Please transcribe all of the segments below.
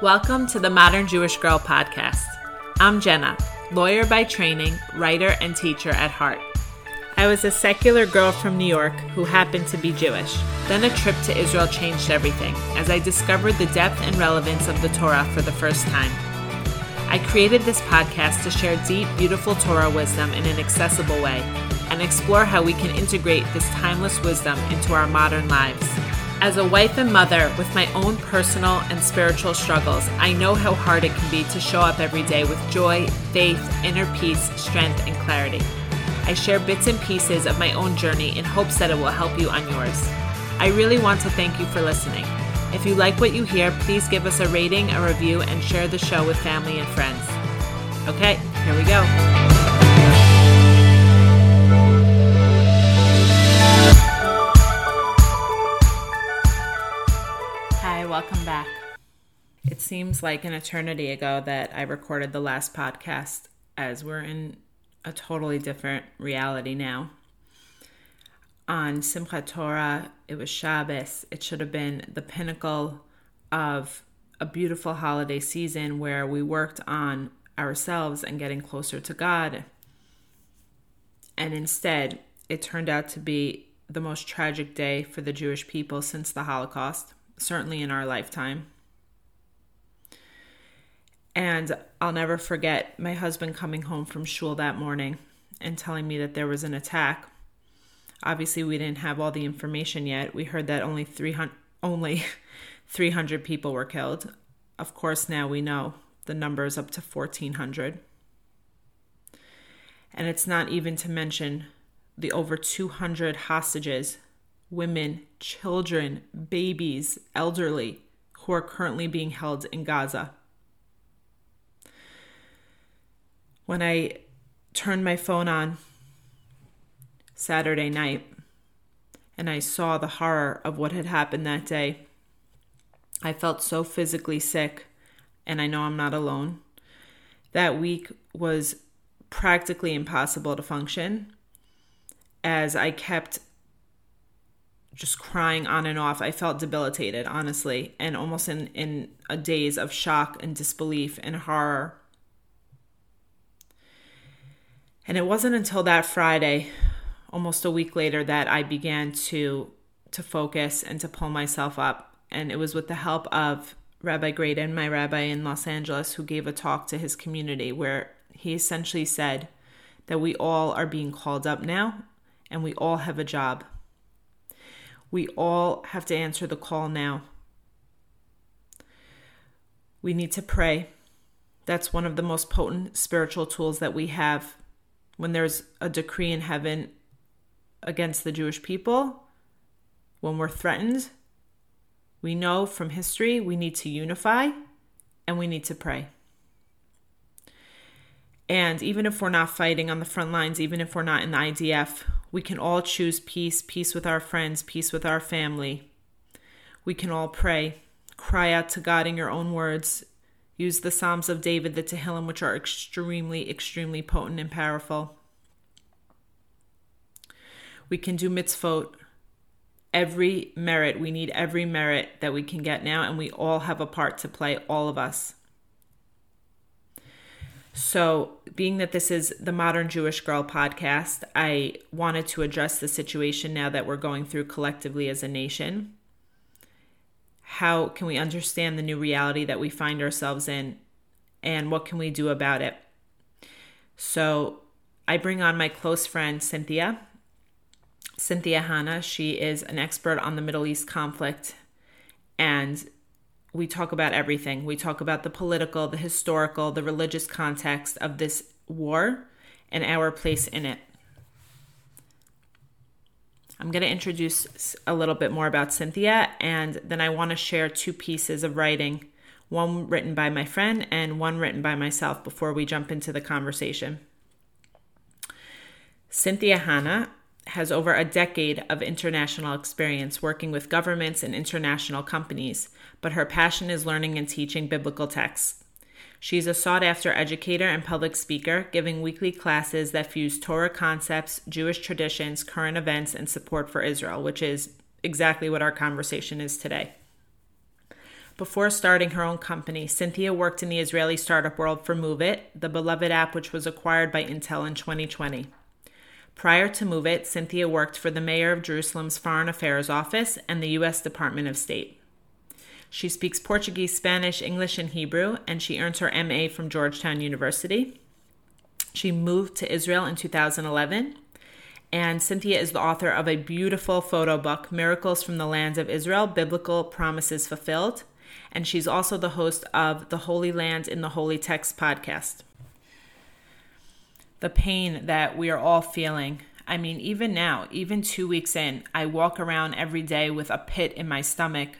Welcome to the Modern Jewish Girl podcast. I'm Jenna, lawyer by training, writer, and teacher at heart. I was a secular girl from New York who happened to be Jewish. Then a trip to Israel changed everything as I discovered the depth and relevance of the Torah for the first time. I created this podcast to share deep, beautiful Torah wisdom in an accessible way and explore how we can integrate this timeless wisdom into our modern lives. As a wife and mother with my own personal and spiritual struggles, I know how hard it can be to show up every day with joy, faith, inner peace, strength, and clarity. I share bits and pieces of my own journey in hopes that it will help you on yours. I really want to thank you for listening. If you like what you hear, please give us a rating, a review, and share the show with family and friends. Okay, here we go. Welcome back. It seems like an eternity ago that I recorded the last podcast, as we're in a totally different reality now. On Simchat Torah, it was Shabbos. It should have been the pinnacle of a beautiful holiday season where we worked on ourselves and getting closer to God. And instead, it turned out to be the most tragic day for the Jewish people since the Holocaust, certainly in our lifetime. And I'll never forget my husband coming home from shul that morning and telling me that there was an attack. Obviously, we didn't have all the information yet. We heard that only 300 only 300 people were killed. Of course, now we know the number is up to 1400. And it's not even to mention the over 200 hostages, women, children, babies, elderly, who are currently being held in Gaza. When I turned my phone on Saturday night and I saw the horror of what had happened that day, I felt so physically sick, and I know I'm not alone. That week was practically impossible to function as I kept just crying on and off. I felt debilitated, honestly, and almost in, in a daze of shock and disbelief and horror. And it wasn't until that Friday, almost a week later, that I began to to focus and to pull myself up. And it was with the help of Rabbi Graydon, my rabbi in Los Angeles, who gave a talk to his community where he essentially said that we all are being called up now and we all have a job. We all have to answer the call now. We need to pray. That's one of the most potent spiritual tools that we have when there's a decree in heaven against the Jewish people, when we're threatened, we know from history we need to unify and we need to pray. And even if we're not fighting on the front lines, even if we're not in the IDF, we can all choose peace, peace with our friends, peace with our family. We can all pray, cry out to God in your own words. Use the Psalms of David, the Tehillim, which are extremely, extremely potent and powerful. We can do mitzvot. Every merit, we need every merit that we can get now, and we all have a part to play, all of us. So, being that this is the Modern Jewish Girl podcast, I wanted to address the situation now that we're going through collectively as a nation. How can we understand the new reality that we find ourselves in, and what can we do about it? So, I bring on my close friend Cynthia. Cynthia Hannah, she is an expert on the Middle East conflict, and we talk about everything. We talk about the political, the historical, the religious context of this war and our place in it. I'm going to introduce a little bit more about Cynthia, and then I want to share two pieces of writing one written by my friend and one written by myself before we jump into the conversation. Cynthia Hannah has over a decade of international experience working with governments and international companies, but her passion is learning and teaching biblical texts. She's a sought after educator and public speaker, giving weekly classes that fuse Torah concepts, Jewish traditions, current events, and support for Israel, which is exactly what our conversation is today. Before starting her own company, Cynthia worked in the Israeli startup world for Moovit, the beloved app which was acquired by Intel in 2020. Prior to Moovit, Cynthia worked for the mayor of Jerusalem's Foreign Affairs Office and the U.S. Department of State. She speaks Portuguese, Spanish, English, and Hebrew, and she earned her MA from Georgetown University. She moved to Israel in 2011, and Cynthia is the author of a beautiful photo book, Miracles from the Lands of Israel Biblical Promises Fulfilled. And she's also the host of the Holy Land in the Holy Text podcast the pain that we are all feeling. I mean, even now, even two weeks in, I walk around every day with a pit in my stomach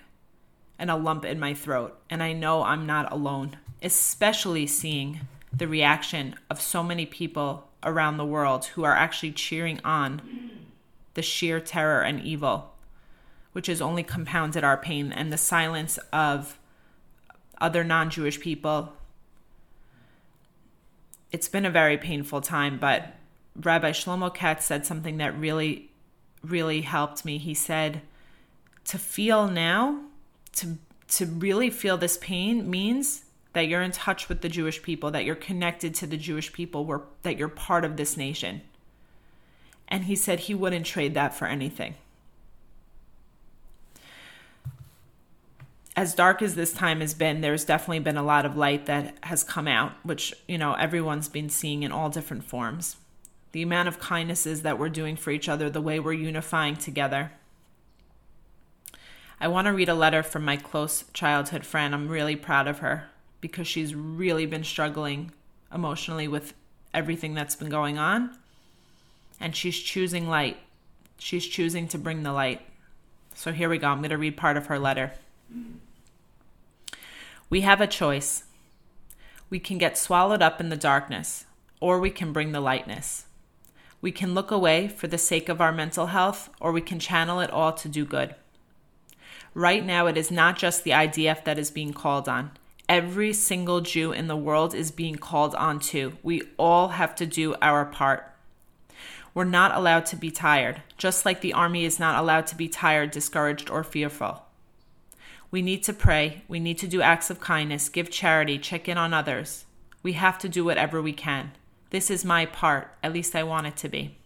and a lump in my throat. And I know I'm not alone, especially seeing the reaction of so many people around the world who are actually cheering on the sheer terror and evil, which has only compounded our pain, and the silence of other non Jewish people it's been a very painful time, but Rabbi Shlomo Katz said something that really, really helped me. He said, to feel now, to to really feel this pain means that you're in touch with the Jewish people, that you're connected to the Jewish people, that you're part of this nation. And he said he wouldn't trade that for anything. As dark as this time has been, there's definitely been a lot of light that has come out, which, you know, everyone's been seeing in all different forms. The amount of kindnesses that we're doing for each other, the way we're unifying together. I want to read a letter from my close childhood friend. I'm really proud of her because she's really been struggling emotionally with everything that's been going on. And she's choosing light. She's choosing to bring the light. So here we go. I'm going to read part of her letter. We have a choice. We can get swallowed up in the darkness, or we can bring the lightness. We can look away for the sake of our mental health, or we can channel it all to do good. Right now, it is not just the IDF that is being called on. Every single Jew in the world is being called on too. We all have to do our part. We're not allowed to be tired, just like the army is not allowed to be tired, discouraged, or fearful. We need to pray. We need to do acts of kindness, give charity, check in on others. We have to do whatever we can. This is my part, at least I want it to be.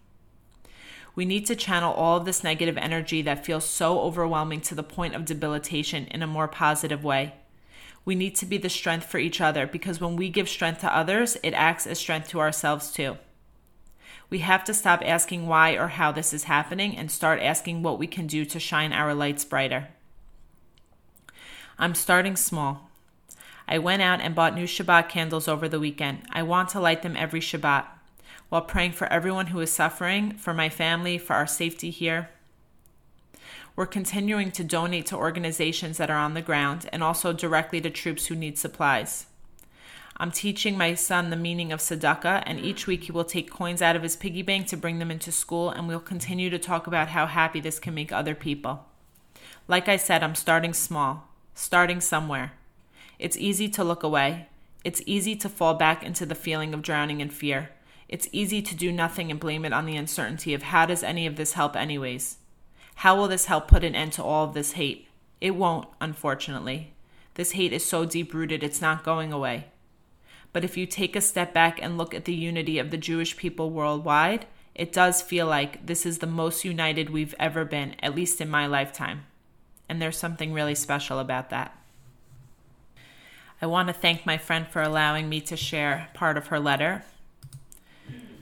We need to channel all of this negative energy that feels so overwhelming to the point of debilitation in a more positive way. We need to be the strength for each other because when we give strength to others, it acts as strength to ourselves too. We have to stop asking why or how this is happening and start asking what we can do to shine our lights brighter. I'm starting small. I went out and bought new Shabbat candles over the weekend. I want to light them every Shabbat while praying for everyone who is suffering, for my family, for our safety here. We're continuing to donate to organizations that are on the ground and also directly to troops who need supplies. I'm teaching my son the meaning of tzedakah, and each week he will take coins out of his piggy bank to bring them into school, and we'll continue to talk about how happy this can make other people. Like I said, I'm starting small starting somewhere. It's easy to look away. It's easy to fall back into the feeling of drowning in fear. It's easy to do nothing and blame it on the uncertainty of how does any of this help, anyways? How will this help put an end to all of this hate? It won't, unfortunately. This hate is so deep rooted, it's not going away. But if you take a step back and look at the unity of the Jewish people worldwide, it does feel like this is the most united we've ever been, at least in my lifetime and there's something really special about that. I want to thank my friend for allowing me to share part of her letter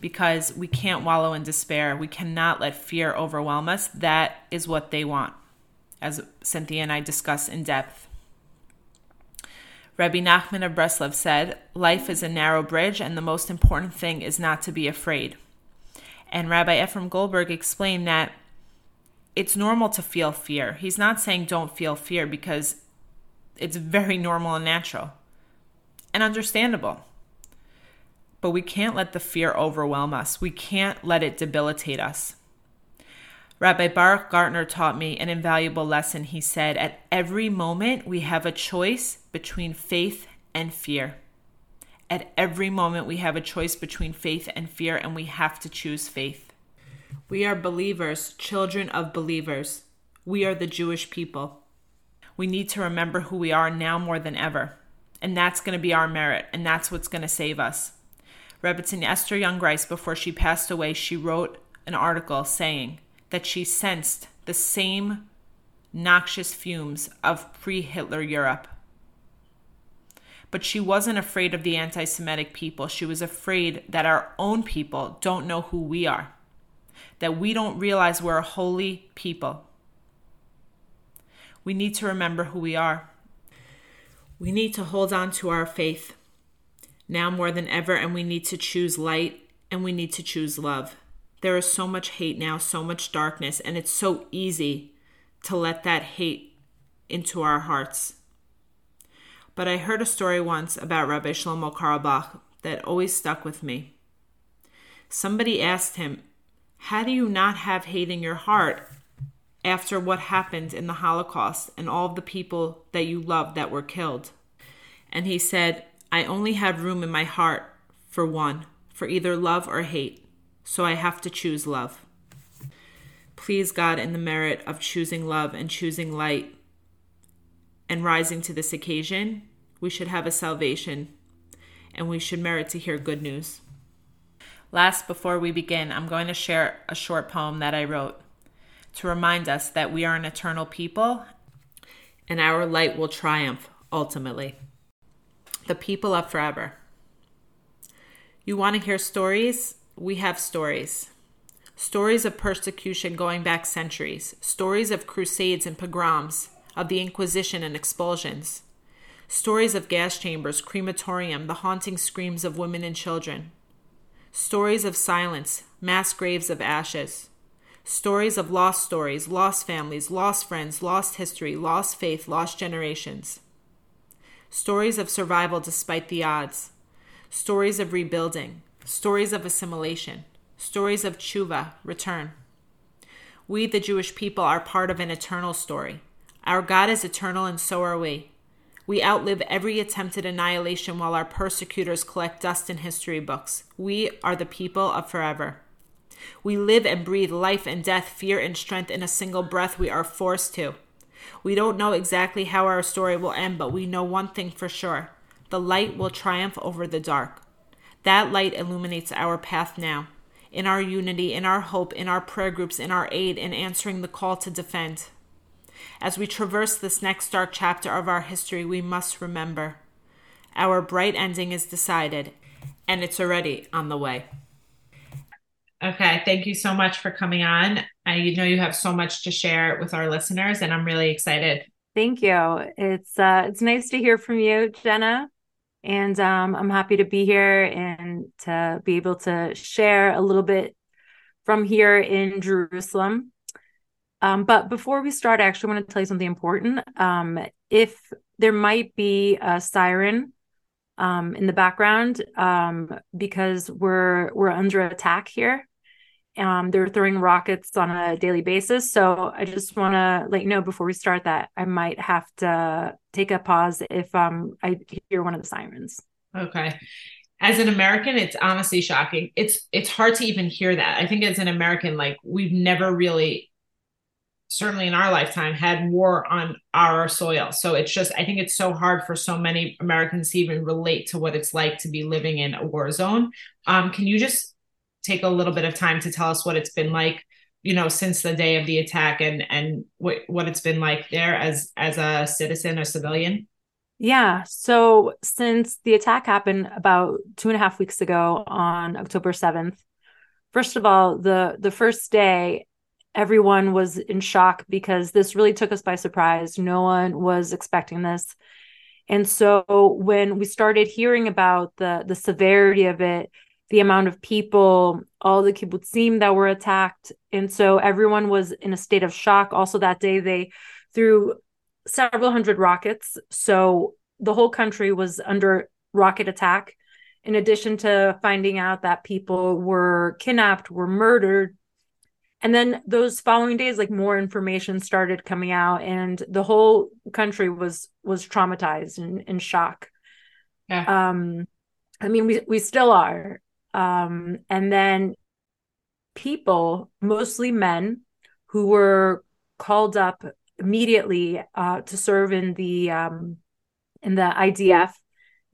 because we can't wallow in despair. We cannot let fear overwhelm us. That is what they want, as Cynthia and I discuss in depth. Rabbi Nachman of Breslov said, Life is a narrow bridge, and the most important thing is not to be afraid. And Rabbi Ephraim Goldberg explained that it's normal to feel fear. He's not saying don't feel fear because it's very normal and natural and understandable. But we can't let the fear overwhelm us. We can't let it debilitate us. Rabbi Baruch Gartner taught me an invaluable lesson. He said, At every moment, we have a choice between faith and fear. At every moment, we have a choice between faith and fear, and we have to choose faith. We are believers, children of believers. We are the Jewish people. We need to remember who we are now more than ever. And that's going to be our merit, and that's what's going to save us. Rebbetzin Esther Young Jungreis, before she passed away, she wrote an article saying that she sensed the same noxious fumes of pre Hitler Europe. But she wasn't afraid of the anti Semitic people. She was afraid that our own people don't know who we are, that we don't realize we're a holy people. We need to remember who we are. We need to hold on to our faith now more than ever, and we need to choose light and we need to choose love. There is so much hate now, so much darkness, and it's so easy to let that hate into our hearts. But I heard a story once about Rabbi Shlomo Carlebach that always stuck with me. Somebody asked him, How do you not have hate in your heart after what happened in the Holocaust and all the people that you loved that were killed? And he said, I only have room in my heart for one, for either love or hate, so I have to choose love. Please, God, in the merit of choosing love and choosing light and rising to this occasion, we should have a salvation and we should merit to hear good news. Last, before we begin, I'm going to share a short poem that I wrote to remind us that we are an eternal people and our light will triumph ultimately. The people of forever. You want to hear stories? We have stories stories of persecution going back centuries, stories of crusades and pogroms, of the Inquisition and expulsions, stories of gas chambers, crematorium, the haunting screams of women and children, stories of silence, mass graves of ashes, stories of lost stories, lost families, lost friends, lost history, lost faith, lost generations, stories of survival despite the odds, stories of rebuilding, stories of assimilation stories of tshuva, return. We, the Jewish people, are part of an eternal story. Our God is eternal, and so are we. We outlive every attempted annihilation while our persecutors collect dust in history books. We are the people of forever. We live and breathe life and death, fear and strength in a single breath. We are forced to. We don't know exactly how our story will end, but we know one thing for sure the light will triumph over the dark. That light illuminates our path now in our unity, in our hope, in our prayer groups, in our aid, in answering the call to defend. As we traverse this next dark chapter of our history, we must remember our bright ending is decided, and it's already on the way. Okay, thank you so much for coming on. I know you have so much to share with our listeners, and I'm really excited. Thank you. It's uh, it's nice to hear from you, Jenna and um, I'm happy to be here and to be able to share a little bit from here in Jerusalem. Um, but before we start, I actually want to tell you something important. Um, if there might be a siren um, in the background, um, because we're we're under attack here, um, they're throwing rockets on a daily basis. So I just want to let you know before we start that I might have to take a pause if um, I hear one of the sirens. Okay. As an American, it's honestly shocking. It's it's hard to even hear that. I think as an American, like we've never really, certainly in our lifetime, had war on our soil. So it's just I think it's so hard for so many Americans to even relate to what it's like to be living in a war zone. Um, can you just take a little bit of time to tell us what it's been like you know since the day of the attack and and what what it's been like there as as a citizen or civilian yeah so since the attack happened about two and a half weeks ago on october 7th first of all the the first day everyone was in shock because this really took us by surprise no one was expecting this and so when we started hearing about the the severity of it the amount of people, all the kibbutzim that were attacked. And so everyone was in a state of shock. Also, that day, they threw several hundred rockets. So the whole country was under rocket attack. In addition to finding out that people were kidnapped, were murdered. And then those following days, like more information started coming out, and the whole country was was traumatized and in shock. Yeah. Um, I mean, we we still are. Um, and then people, mostly men, who were called up immediately uh, to serve in the um, in the IDF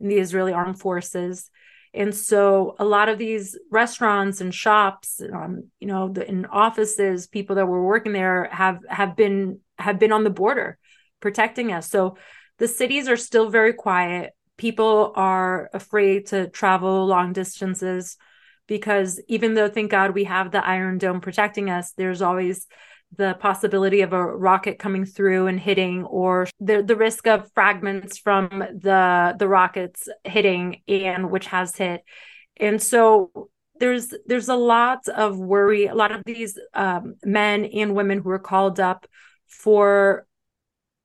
in the Israeli Armed Forces. And so a lot of these restaurants and shops, um, you know, the, in offices, people that were working there have have been have been on the border protecting us. So the cities are still very quiet. People are afraid to travel long distances because even though thank God we have the Iron Dome protecting us, there's always the possibility of a rocket coming through and hitting or the the risk of fragments from the the rockets hitting and which has hit. And so there's there's a lot of worry a lot of these um, men and women who are called up for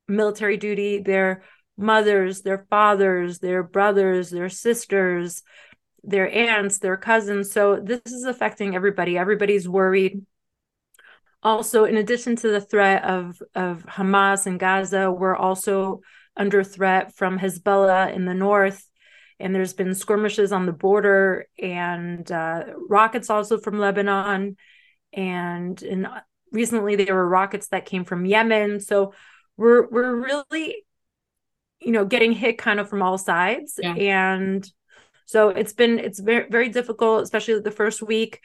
military duty their mothers their fathers their brothers their sisters their aunts their cousins. So this is affecting everybody. Everybody's worried also in addition to the threat of of Hamas and Gaza, we're also under threat from Hezbollah in the north. And there's been skirmishes on the border and uh, rockets also from Lebanon. And in, recently there were rockets that came from Yemen. So we're we're really, you know, getting hit kind of from all sides. Yeah. And so it's been it's very very difficult, especially the first week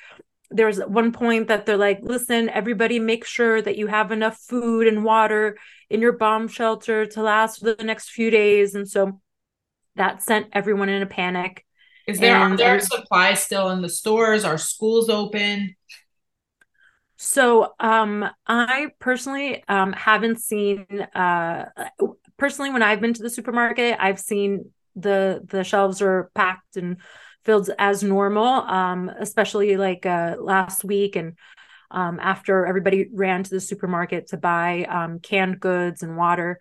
there's one point that they're like, listen, everybody make sure that you have enough food and water in your bomb shelter to last for the next few days. And so that sent everyone in a panic. Is there and, are there supplies still in the stores? Are schools open? So um I personally um haven't seen uh personally when I've been to the supermarket, I've seen the the shelves are packed and filled as normal, um, especially like uh, last week and um, after everybody ran to the supermarket to buy um, canned goods and water.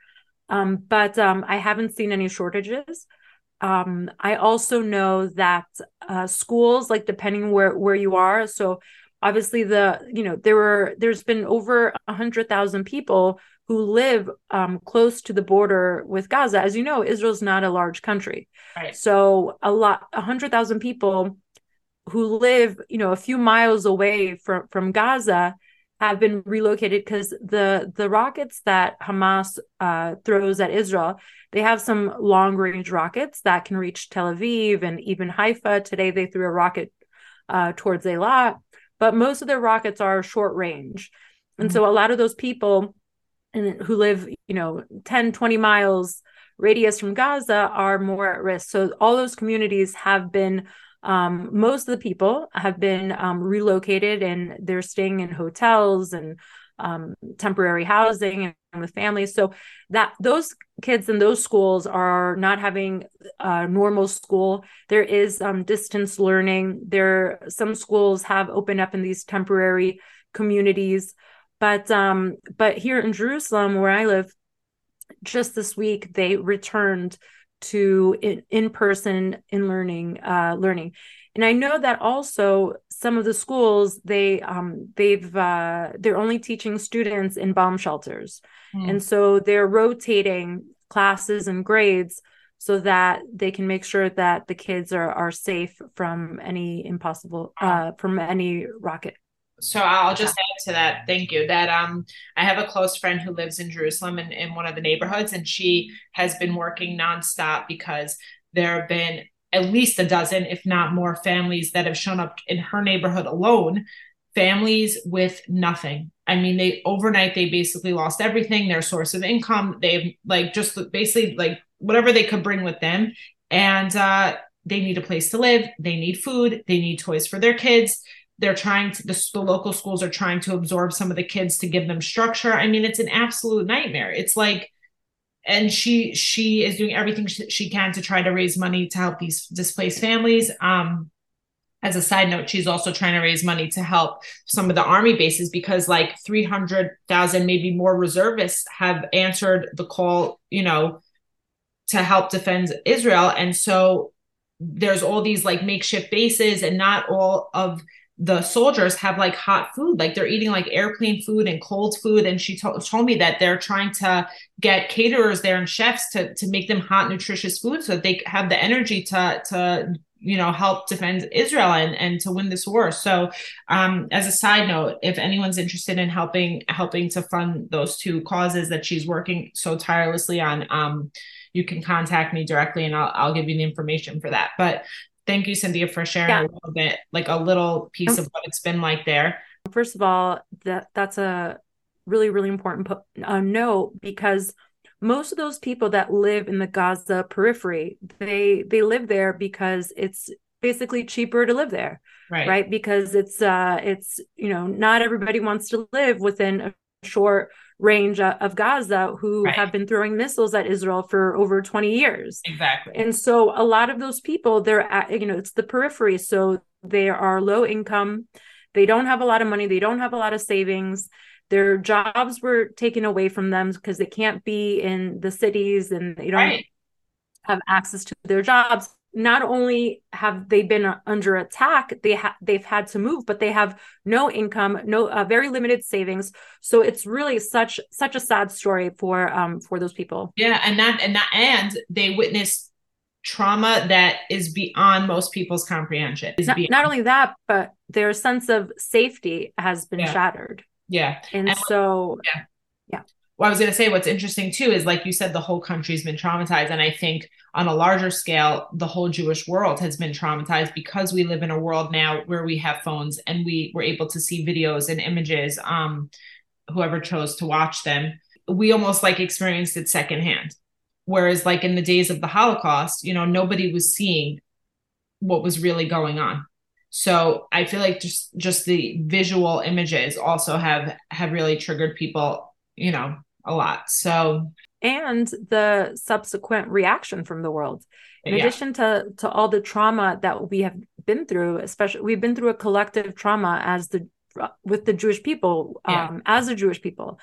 Um, but um, I haven't seen any shortages. Um, I also know that uh, schools, like depending where where you are, so obviously the you know there were there's been over a hundred thousand people who live um, close to the border with Gaza. As you know, Israel's not a large country. Right. So a lot, a hundred thousand people who live, you know, a few miles away from, from Gaza have been relocated because the the rockets that Hamas uh, throws at Israel, they have some long range rockets that can reach Tel Aviv and even Haifa. Today they threw a rocket uh, towards Eilat, but most of their rockets are short range, and mm-hmm. so a lot of those people and who live, you know, 10, 20 miles radius from Gaza are more at risk. So all those communities have been um, most of the people have been um, relocated and they're staying in hotels and um, temporary housing and with families. So that those kids in those schools are not having uh, normal school. There is distance learning. There some schools have opened up in these temporary communities. But um, but here in Jerusalem, where I live, just this week they returned to in, in-person in learning uh, learning. And i know that also some of the schools they um they've uh they're only teaching students in bomb shelters. Mm. and so they're rotating classes and grades so that they can make sure that the kids are are safe from any impossible uh from any rocket so I'll just add to that. Thank you. That um, I have a close friend who lives in Jerusalem in, in one of the neighborhoods, and she has been working nonstop because there have been at least a dozen, if not more, families that have shown up in her neighborhood alone. Families with nothing. I mean, they overnight they basically lost everything, their source of income. They've like just basically like whatever they could bring with them, and uh, they need a place to live. They need food. They need toys for their kids they're trying to the, the, local schools are trying to absorb some of the kids to give them structure. I mean it's an absolute nightmare. It's like and she she is doing everything she, can to try to raise money to help these displaced families. Um as a side note she's also trying to raise money to help some of the army bases because like 300,000 maybe more reservists have answered the call you know to help defend Israel. And so there's all these like makeshift bases and not all of the soldiers have like hot food like they're eating like airplane food and cold food. And she to- told me that they're trying to get caterers there and chefs to to make them hot nutritious food so that they have the energy to to you know help defend israel and and to win this war. So um as a side note if anyone's interested in helping helping to fund those two causes that she's working so tirelessly on um you can contact me directly and I'll, I'll give you the information for that. But thank you cynthia for sharing yeah. a little bit like a little piece of what it's been like there first of all that that's a really really important uh, note because most of those people that live in the Gaza periphery, they they live there because it's basically cheaper to live there. Right. Right. Because it's uh it's you know, not everybody wants to live within a short range uh, of Gaza who right. have been throwing missiles at Israel for over 20 years. Exactly. And so a lot of those people they're at you know, it's the periphery so they are low income. They don't have a lot of money, they don't have a lot of savings their jobs were taken away from them because they can't be in the cities and they don't right. have access to their jobs not only have they been under attack they have they've had to move but they have no income no uh, very limited savings so it's really such such a sad story for um for those people yeah and that and that and they witness trauma that is beyond most people's comprehension not, not, only that but their sense of safety has been yeah. shattered yeah. And, and so, yeah. Yeah. Well, I was going to say what's interesting too is, like you said, the whole country's been traumatized. And I think on a larger scale, the whole Jewish world has been traumatized because we live in a world now where we have phones and we were able to see videos and images, um, whoever chose to watch them. We almost like experienced it secondhand. Whereas, like in the days of the Holocaust, you know, nobody was seeing what was really going on. So I feel like just just the visual images also have have really triggered people, you know, a lot. So and the subsequent reaction from the world. In yeah. addition to to all the trauma that we have been through, especially we've been through a collective trauma as the with the Jewish people, yeah. um, as a Jewish people,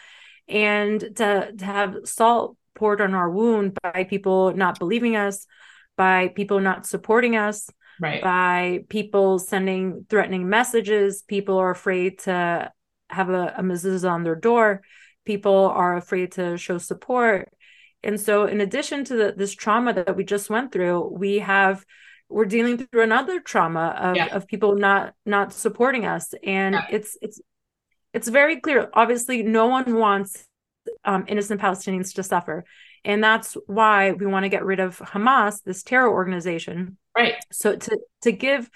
and to to have salt poured on our wound by people not believing us, by people not supporting us, right. by people sending threatening messages. People are afraid to have a, a mezuzah on their door. People are afraid to show support. And so, in addition to the, this trauma that we just went through, we have we're dealing through another trauma of, yeah. of people not not supporting us, and yeah. it's it's it's very clear. Obviously, no one wants um, innocent Palestinians to suffer, and that's why we want to get rid of Hamas, this terror organization, Right. So to to give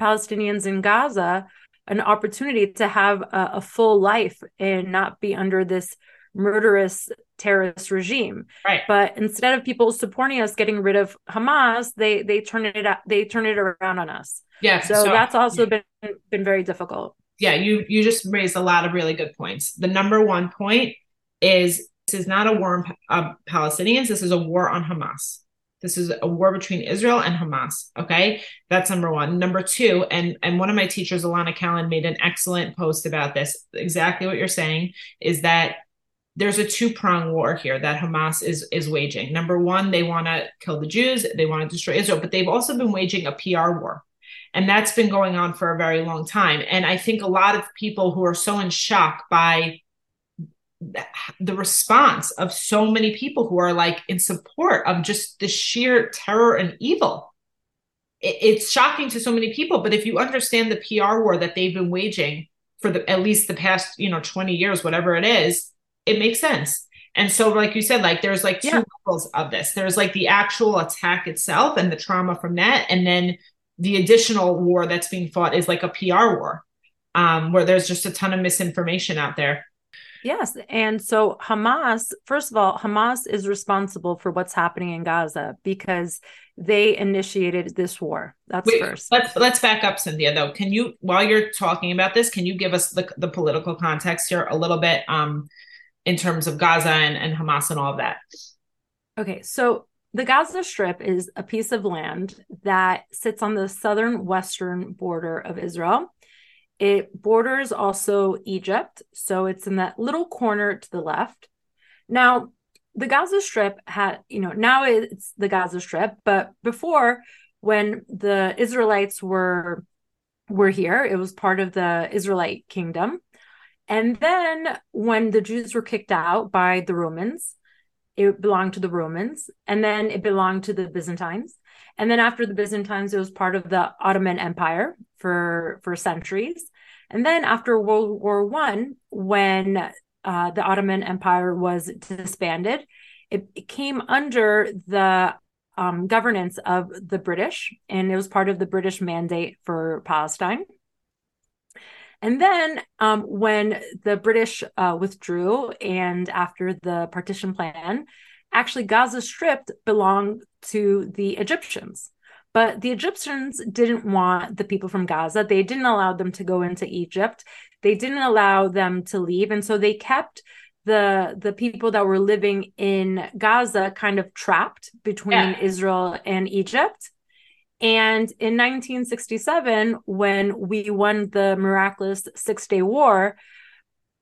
Palestinians in Gaza an opportunity to have a, a full life and not be under this murderous terrorist regime. Right. But instead of people supporting us getting rid of Hamas, they they turn it they turn it around on us. Yeah. So, so that's also yeah. been been very difficult. Yeah, you you just raised a lot of really good points. The number one point is this is not a war on uh, Palestinians. This is a war on Hamas. This is a war between Israel and Hamas. Okay. That's number one. Number two, and, and one of my teachers, Alana Callan, made an excellent post about this. Exactly what you're saying is that there's a two-prong war here that Hamas is is waging. Number one, they want to kill the Jews, they want to destroy Israel, but they've also been waging a PR war. And that's been going on for a very long time. And I think a lot of people who are so in shock by the response of so many people who are like in support of just the sheer terror and evil. it's shocking to so many people, but if you understand the PR war that they've been waging for the at least the past, you know, 20 years, whatever it is, it makes sense. And so, like you said, like there's like two yeah. levels of this. There's like the actual attack itself and the trauma from that, and then the additional war that's being fought is like a PR war, um, where there's just a ton of misinformation out there. Yes. And so Hamas, first of all, Hamas is responsible for what's happening in Gaza because they initiated this war. That's Wait, first. Let's let's back up, Cynthia, though. Can you while you're talking about this, can you give us the, the political context here a little bit um in terms of Gaza and, and Hamas and all of that? Okay, so the Gaza Strip is a piece of land that sits on the southern western border of Israel. It borders also Egypt, so it's in that little corner to the left. Now, the Gaza Strip had, you know, now it's the Gaza Strip, but before when the Israelites were were here, it was part of the Israelite kingdom. And then when the Jews were kicked out by the Romans, it belonged to the Romans, and then it belonged to the Byzantines. And then after the Byzantines, it was part of the Ottoman Empire for, for centuries. And then after World War One, when uh, the Ottoman Empire was disbanded, it, it came under the um, governance of the British, and it was part of the British mandate for Palestine. And then um, when the British uh, withdrew and after the partition plan, actually Gaza Strip belonged to the Egyptians. But the Egyptians didn't want the people from Gaza. They didn't allow them to go into Egypt. They didn't allow them to leave. And so they kept the the people that were living in Gaza kind of trapped between yeah. Israel and Egypt. And in 1967, when we won the miraculous Six Day War,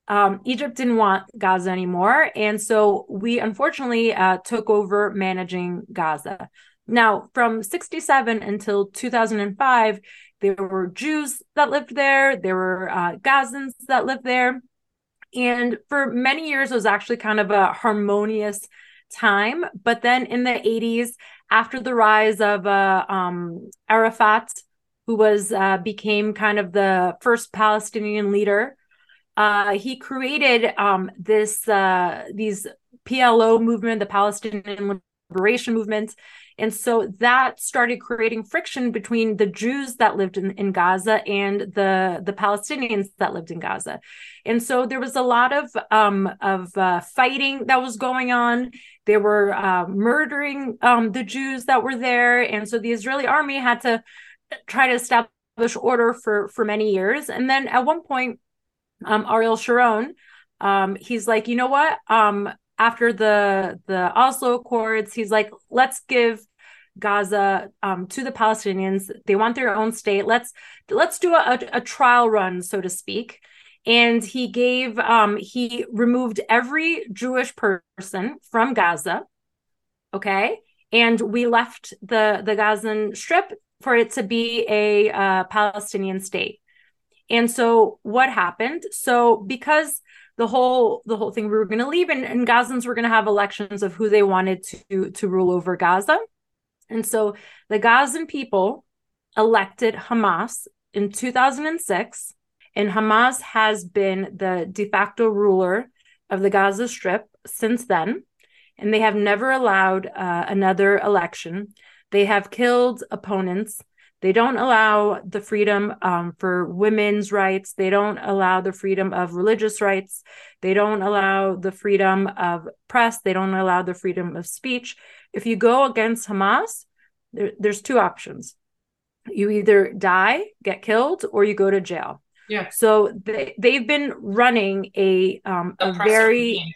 um, Egypt didn't want Gaza anymore. And so we unfortunately uh, took over managing Gaza. Now, from 67 until 2005, there were Jews that lived there, there were uh, Gazans that lived there. And for many years, it was actually kind of a harmonious time. But then in the 80s, after the rise of uh, um, Arafat, who was uh, became kind of the first Palestinian leader, uh, he created um, this uh, these PLO movement, the Palestinian Liberation Movement, and so that started creating friction between the Jews that lived in, in Gaza and the, the Palestinians that lived in Gaza. And so there was a lot of, um, of uh, fighting that was going on. They were uh, murdering um, the Jews that were there. And so the Israeli army had to try to establish order for, for many years. And then at one point, um, Ariel Sharon, um, he's like, you know what? Um, after the the Oslo Accords, he's like, let's give Gaza um, to the Palestinians. They want their own state. Let's let's do a, a trial run, so to speak. And he gave um, he removed every Jewish person from Gaza. Okay, and we left the the Gazan Strip for it to be a uh, Palestinian state. And so what happened? So because the whole the whole thing we were going to leave and, and Gazans were going to have elections of who they wanted to to rule over Gaza and so the Gazan people elected Hamas in 2006, and Hamas has been the de facto ruler of the Gaza Strip since then. And they have never allowed uh, another election. They have killed opponents. They don't allow the freedom um, for women's rights. They don't allow the freedom of religious rights. They don't allow the freedom of press. They don't allow the freedom of speech. If you go against Hamas, there, there's two options. You either die, get killed, or you go to jail. Yeah. So they they've been running a um a very regime.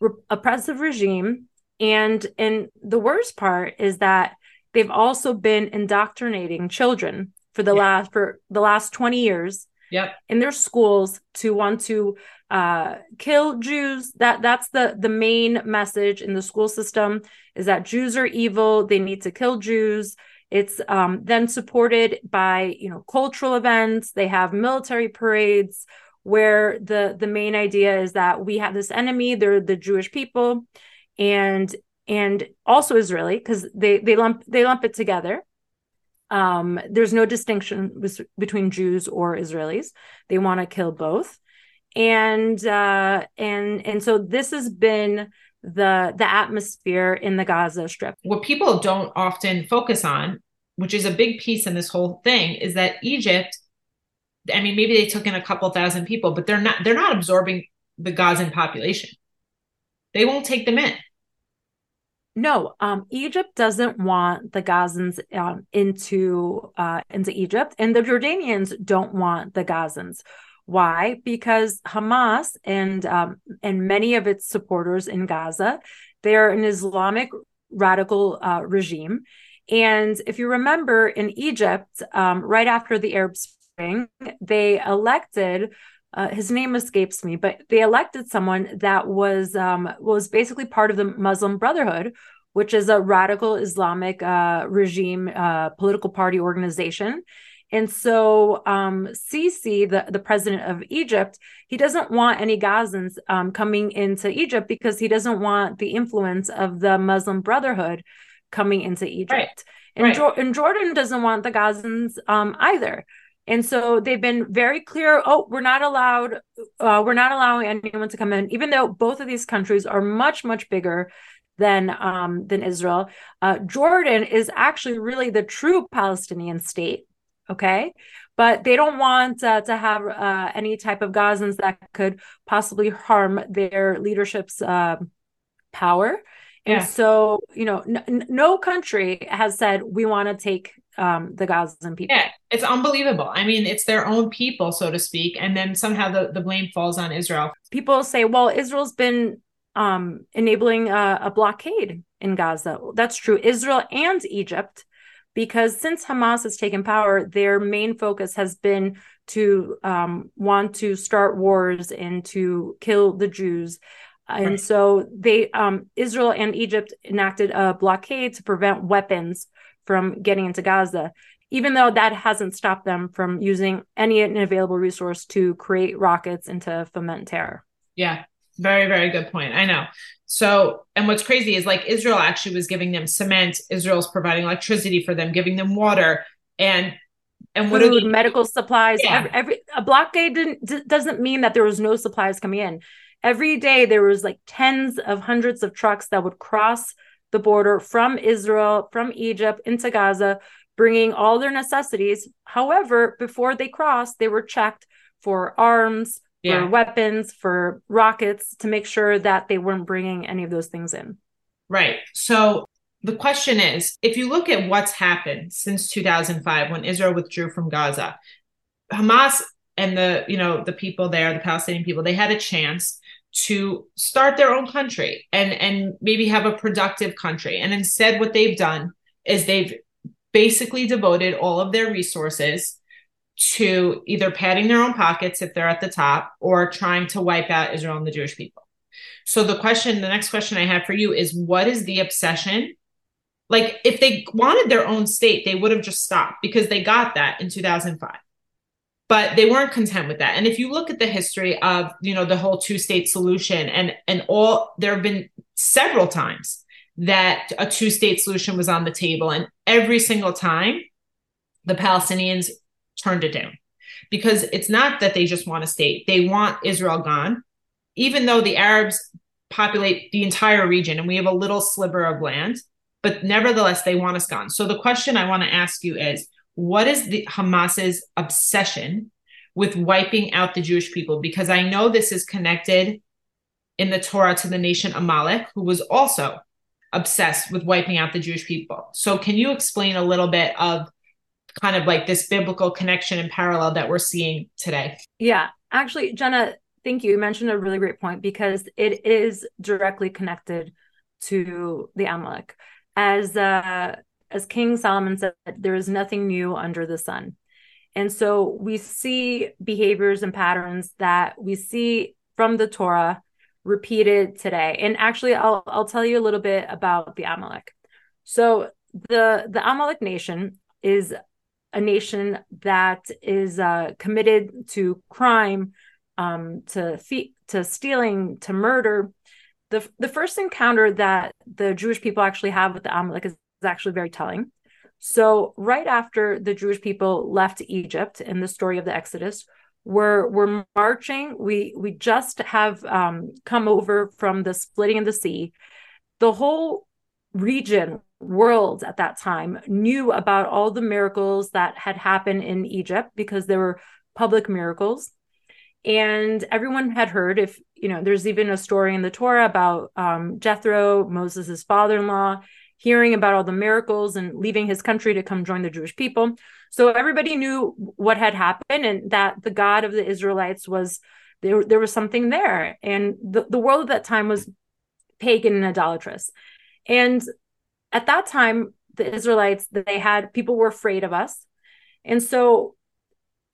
Re- oppressive regime, and and the worst part is that they've also been indoctrinating children for the yeah. last for the last 20 years yep. in their schools to want to uh, kill Jews. That that's the the main message in the school system is that Jews are evil. They need to kill Jews. It's um, then supported by you know cultural events. They have military parades where the the main idea is that we have this enemy. They're the Jewish people, and and also Israeli because they they lump they lump it together um, there's no distinction between Jews or Israelis. They want to kill both, and uh, and and so this has been the the atmosphere in the Gaza Strip. What people don't often focus on, which is a big piece in this whole thing, is that Egypt. I mean, maybe they took in a couple thousand people, but they're not they're not absorbing the Gazan population. They won't take them in. No, um, Egypt doesn't want the Gazans um, into uh, into Egypt, and the Jordanians don't want the Gazans. Why? Because Hamas and um, and many of its supporters in Gaza, they are an Islamic radical uh, regime, and if you remember, in Egypt, um, right after the Arab Spring, they elected uh, his name escapes me, but they elected someone that was um, was basically part of the Muslim Brotherhood, which is a radical Islamic uh, regime uh, political party organization. And so um, Sisi, the, the president of Egypt, he doesn't want any Gazans um, coming into Egypt because he doesn't want the influence of the Muslim Brotherhood coming into Egypt. Right. And, right. Jo- and Jordan doesn't want the Gazans um, either. And so they've been very clear. Oh, we're not allowed. Uh, we're not allowing anyone to come in, even though both of these countries are much, much bigger than um, than Israel. Uh, Jordan is actually really the true Palestinian state. Okay, but they don't want uh, to have uh, any type of Gazans that could possibly harm their leadership's uh, power. And yeah. so, you know, n- no country has said we want to take um, the Gazan people. Yeah, it's unbelievable. I mean, it's their own people, so to speak, and then somehow the, the blame falls on Israel. People say, well, Israel's been um, enabling a, a blockade in Gaza. That's true. Israel and Egypt, because since Hamas has taken power, their main focus has been to um, want to start wars and to kill the Jews. And right. so they, um, Israel and Egypt enacted a blockade to prevent weapons from getting into Gaza, even though that hasn't stopped them from using any available resource to create rockets and to foment terror. Yeah, very, very good point. I know. So, and what's crazy is like Israel actually was giving them cement. Israel's providing electricity for them, giving them water, and and what food, medical supplies. Yeah. Every, every a blockade didn't, doesn't mean that there was no supplies coming in. Every day there was like tens of hundreds of trucks that would cross the border from Israel, from Egypt into Gaza, bringing all their necessities. However, before they crossed, they were checked for arms, yeah. for weapons, for rockets to make sure that they weren't bringing any of those things in. Right. So the question is if you look at what's happened since 2005 when Israel withdrew from Gaza, Hamas and the you know the people there the palestinian people they had a chance to start their own country and and maybe have a productive country and instead what they've done is they've basically devoted all of their resources to either padding their own pockets if they're at the top or trying to wipe out Israel and the Jewish people. So the question, the next question I have for you is what is the obsession? Like if they wanted their own state, they would have just stopped because they got that in 2005. But they weren't content with that. And if you look at the history of, you know, the whole two-state solution and and all there have been several times that a two-state solution was on the table and every single time the Palestinians turned it down because it's not that they just want a state, they want Israel gone. Even though the Arabs populate the entire region and we have a little sliver of land, but nevertheless, they want us gone. So the question I want to ask you is what is the Hamas's obsession with wiping out the Jewish people? Because I know this is connected in the Torah to the nation Amalek, who was also obsessed with wiping out the Jewish people. So can you explain a little bit of kind of like this biblical connection and parallel that we're seeing today. Yeah. Actually, Jenna, thank you. You mentioned a really great point because it is directly connected to the Amalek. As uh, as King Solomon said, there is nothing new under the sun. And so we see behaviors and patterns that we see from the Torah repeated today. And actually I'll I'll tell you a little bit about the Amalek. So the the Amalek nation is a nation that is uh, committed to crime, um, to fe- to stealing, to murder. The the first encounter that the Jewish people actually have with the Amalek is, is actually very telling. So right after the Jewish people left Egypt in the story of the Exodus, we're we're marching. We we just have um, come over from the splitting of the sea. The whole region world at that time knew about all the miracles that had happened in Egypt because there were public miracles. And everyone had heard if, you know, there's even a story in the Torah about um, Jethro, Moses' father in law, hearing about all the miracles and leaving his country to come join the Jewish people. So everybody knew what had happened and that the God of the Israelites was there, there was something there. And the, the world at that time was pagan and idolatrous. And at that time, the Israelites, they had people were afraid of us. And so,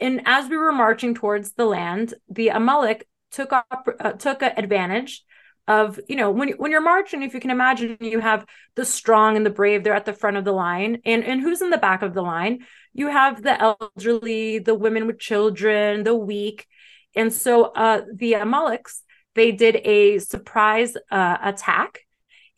and as we were marching towards the land, the Amalek took up uh, took advantage of you know when when you're marching if you can imagine you have the strong and the brave they're at the front of the line. And and who's in the back of the line? You have the elderly the women with children the weak. And so uh the amaleks they did a surprise uh, attack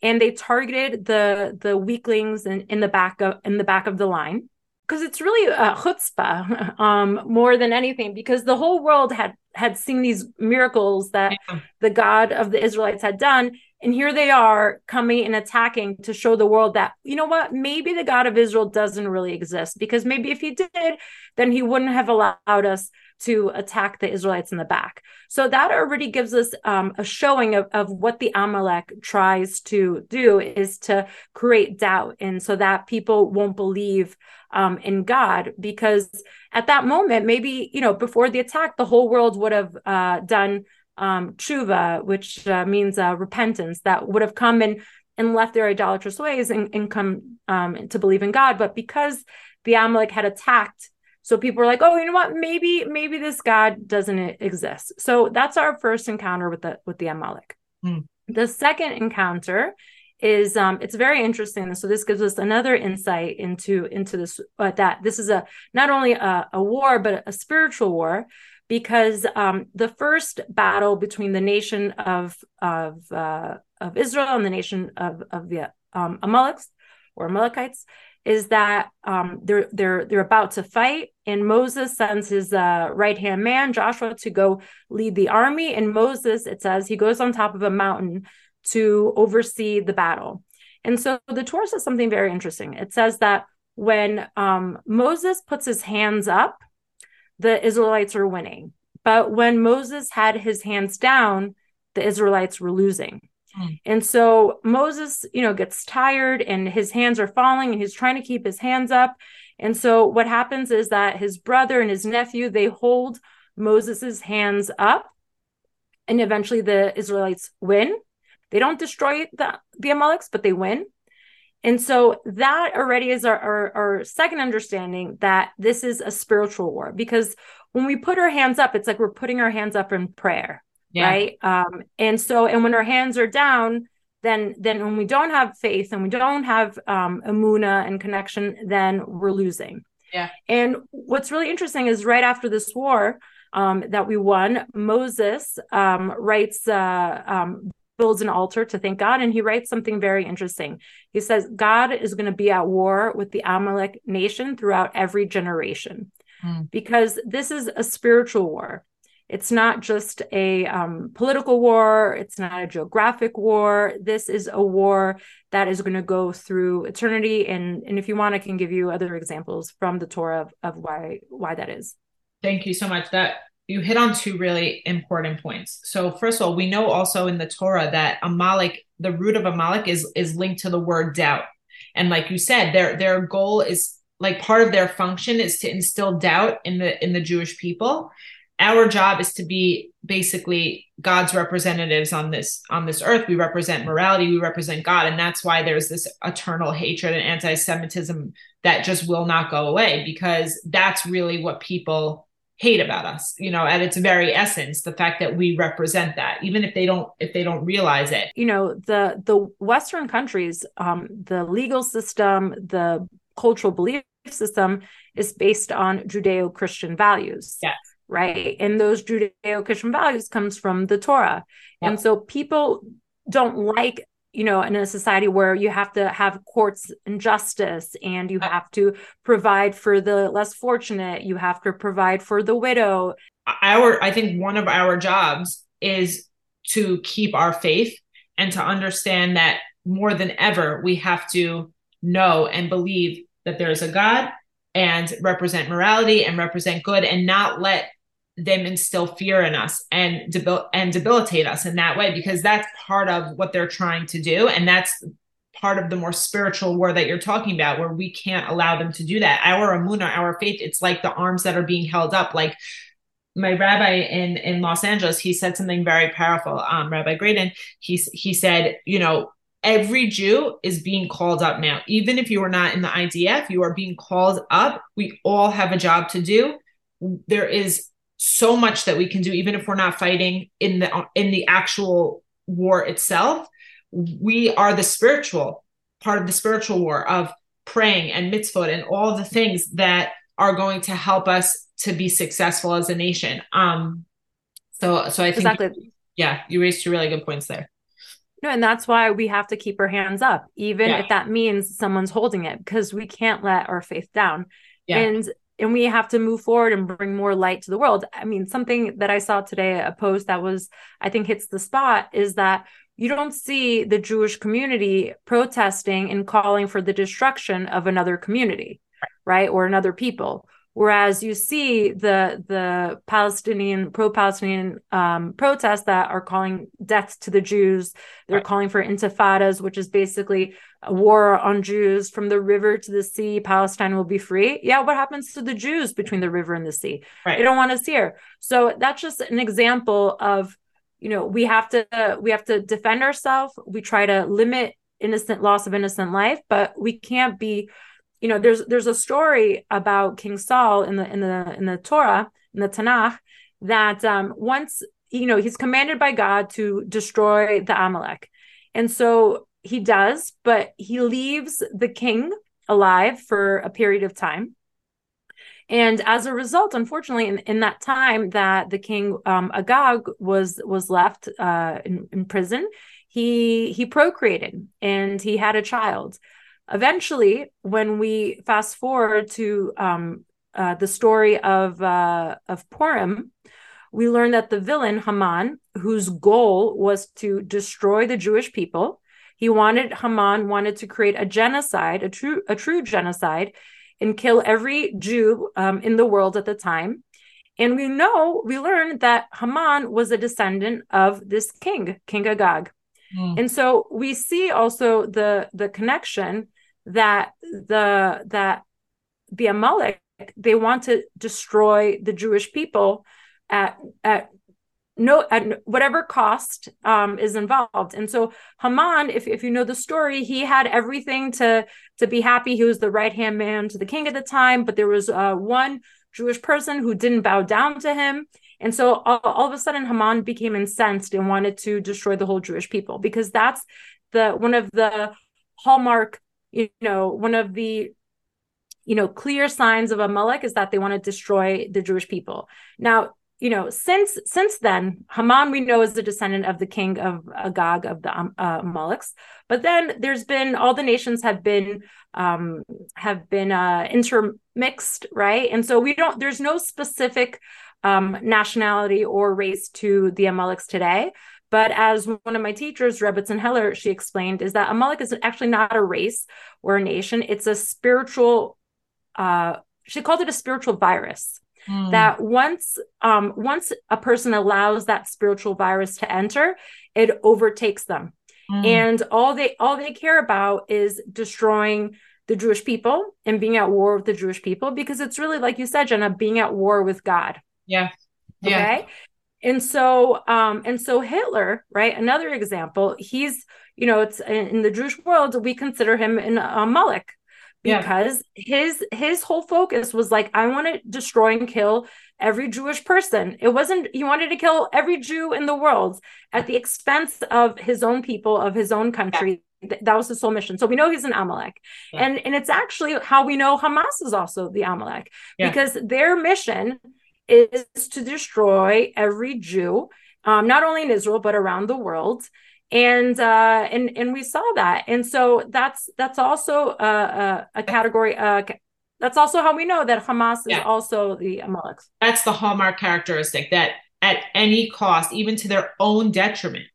and they targeted the the weaklings in, in the back of in the back of the line. Because it's really chutzpah um, more than anything because the whole world had had seen these miracles that yeah. the God of the Israelites had done. And here they are coming and attacking to show the world that, you know what, maybe the God of Israel doesn't really exist. Because maybe if he did, then he wouldn't have allowed us to attack the Israelites in the back. So that already gives us um, a showing of, of what the Amalek tries to do is to create doubt. And so that people won't believe um, in God because at that moment, maybe, you know, before the attack, the whole world would have uh, done um, tshuva, which uh, means uh, repentance, that would have come and, and left their idolatrous ways and, and come um, to believe in God. But because the Amalek had attacked, so people were like, oh, you know what? Maybe, maybe this God doesn't exist. So that's our first encounter with the with the Amalek. Mm. The second encounter is um, it's very interesting. So this gives us another insight into into this uh, that this is a not only a, a war but a spiritual war because um, the first battle between the nation of of uh, of Israel and the nation of of the um, Amaleks or Amalekites is that um, they're they're they're about to fight, and Moses sends his uh, right hand man Joshua to go lead the army, and Moses it says he goes on top of a mountain to oversee the battle. And so the Torah says something very interesting. It says that when um, Moses puts his hands up, the Israelites are winning. But when Moses had his hands down, the Israelites were losing. Mm. And so Moses, you know, gets tired and his hands are falling and he's trying to keep his hands up. And so what happens is that his brother and his nephew, they hold Moses's hands up and eventually the Israelites win. They don't destroy the, the Amaleks, but they win. And so that already is our, our, our, second understanding that this is a spiritual war because when we put our hands up, it's like we're putting our hands up in prayer, yeah. right? Um, and so, and when our hands are down, then then when we don't have faith and we don't have um, emunah and connection, then we're losing. Yeah. And what's really interesting is right after this war um, that we won, Moses um, writes uh, um, builds an altar to thank God. And he writes something very interesting. He says, God is going to be at war with the Amalek nation throughout every generation mm. because this is a spiritual war. It's not just a um, political war. It's not a geographic war. This is a war that is going to go through eternity. And, and if you want, I can give you other examples from the Torah of, of why why that is. Thank you so much. That you hit on two really important points. So first of all, we know also in the Torah that Amalek, the root of Amalek is is linked to the word doubt. And like you said, their their goal is like part of their function is to instill doubt in the in the Jewish people. Our job is to be basically God's representatives on this on this earth. We represent morality, we represent God, and that's why there's this eternal hatred and anti-Semitism that just will not go away because that's really what people hate about us you know at its very essence the fact that we represent that even if they don't if they don't realize it. You know the the western countries um the legal system the cultural belief system is based on judeo-christian values yes right? And those judeo-christian values comes from the torah. Yep. and so people don't like you know in a society where you have to have courts and justice and you have to provide for the less fortunate you have to provide for the widow. Our i think one of our jobs is to keep our faith and to understand that more than ever we have to know and believe that there is a god and represent morality and represent good and not let them instill fear in us and debil- and debilitate us in that way because that's part of what they're trying to do. And that's part of the more spiritual war that you're talking about where we can't allow them to do that. Our emunah our faith it's like the arms that are being held up. Like my rabbi in in Los Angeles he said something very powerful. Um rabbi Graydon he he said you know every Jew is being called up now. Even if you are not in the IDF you are being called up. We all have a job to do. There is so much that we can do even if we're not fighting in the in the actual war itself. We are the spiritual part of the spiritual war of praying and mitzvot and all the things that are going to help us to be successful as a nation. Um, so, so I think, exactly. yeah, you raised two really good points there. No, and that's why we have to keep our hands up, even yeah. if that means someone's holding it, because we can't let our faith down. Yeah. And and we have to move forward and bring more light to the world. I mean, something that I saw today, a post that was, I think, hits the spot is that you don't see the Jewish community protesting and calling for the destruction of another community, right? Or another people. Whereas you see the the Palestinian pro-Palestinian um, protests that are calling death to the Jews, they're right. calling for intifadas, which is basically war on Jews from the river to the sea. Palestine will be free. Yeah, what happens to the Jews between the river and the sea? Right. They don't want us here. So that's just an example of, you know, we have to we have to defend ourselves. We try to limit innocent loss of innocent life, but we can't be you know there's there's a story about king saul in the in the in the torah in the tanakh that um once you know he's commanded by god to destroy the amalek and so he does but he leaves the king alive for a period of time. And as a result unfortunately in, in that time that the king um, agag was was left uh, in, in prison he he procreated and he had a child. Eventually, when we fast forward to um, uh, the story of uh, of Purim, we learn that the villain Haman, whose goal was to destroy the Jewish people, he wanted Haman wanted to create a genocide, a true a true genocide, and kill every Jew um, in the world at the time. And we know, we learn that Haman was a descendant of this king, King Agag. Mm. And so we see also the the connection that the that the Amalek they want to destroy the Jewish people at at no at whatever cost um, is involved. And so haman if, if you know the story he had everything to to be happy. He was the right hand man to the king at the time but there was uh, one jewish person who didn't bow down to him. And so all, all of a sudden haman became incensed and wanted to destroy the whole jewish people because that's the one of the hallmark you know, one of the you know clear signs of a Amalek is that they want to destroy the Jewish people. Now, you know, since since then, Haman we know is the descendant of the king of Agag of the um, uh. But then there's been all the nations have been um, have been uh, intermixed, right? And so we don't. There's no specific um, nationality or race to the Amaleks today. But as one of my teachers, Rebbetzin Heller, she explained, is that Amalek is actually not a race or a nation. It's a spiritual, uh, she called it a spiritual virus. Mm. That once um, once a person allows that spiritual virus to enter, it overtakes them. Mm. And all they all they care about is destroying the Jewish people and being at war with the Jewish people because it's really like you said, Jenna, being at war with God. Yeah. Yeah. Okay and so um and so hitler right another example he's you know it's in the jewish world we consider him an amalek because yeah. his his whole focus was like i want to destroy and kill every jewish person it wasn't he wanted to kill every jew in the world at the expense of his own people of his own country yeah. that was his sole mission so we know he's an amalek yeah. and and it's actually how we know hamas is also the amalek because their mission is to destroy every Jew, um, not only in Israel but around the world. And uh, and and we saw that, and so that's that's also a, a, a category. Uh, that's also how we know that Hamas yeah. is also the Amaleks. That's the hallmark characteristic that at any cost, even to their own detriment,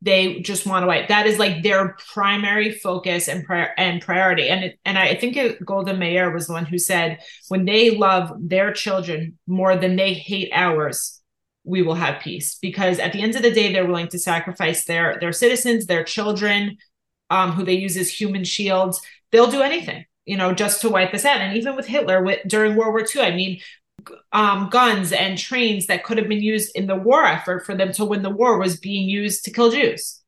they just want to wipe. That is like their primary focus and prior and priority. And it, and I think it, Golda Meir was the one who said, when they love their children more than they hate ours, we will have peace. Because at the end of the day, they're willing to sacrifice their their citizens, their children, um, who they use as human shields. They'll do anything, you know, just to wipe us out. And even with Hitler, with, during World War II, I mean, um, guns and trains that could have been used in the war effort for them to win the war was being used to kill Jews.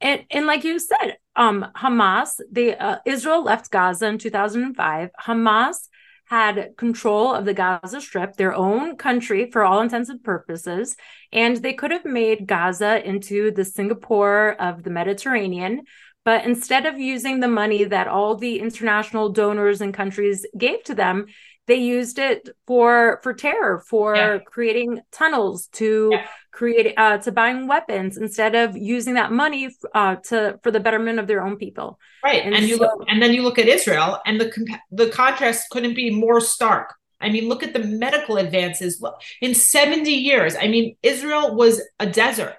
And and like you said, um, Hamas, the uh, Israel left Gaza in 2005. Hamas had control of the Gaza Strip, their own country for all intents and purposes. And they could have made Gaza into the Singapore of the Mediterranean. But instead of using the money that all the international donors and countries gave to them, they used it for for terror for yeah. creating tunnels to yeah. create uh, to buying weapons instead of using that money uh, to for the betterment of their own people right and, and so, you look and then you look at israel and the the contrast couldn't be more stark I mean, look at the medical advances. In 70 years, I mean, Israel was a desert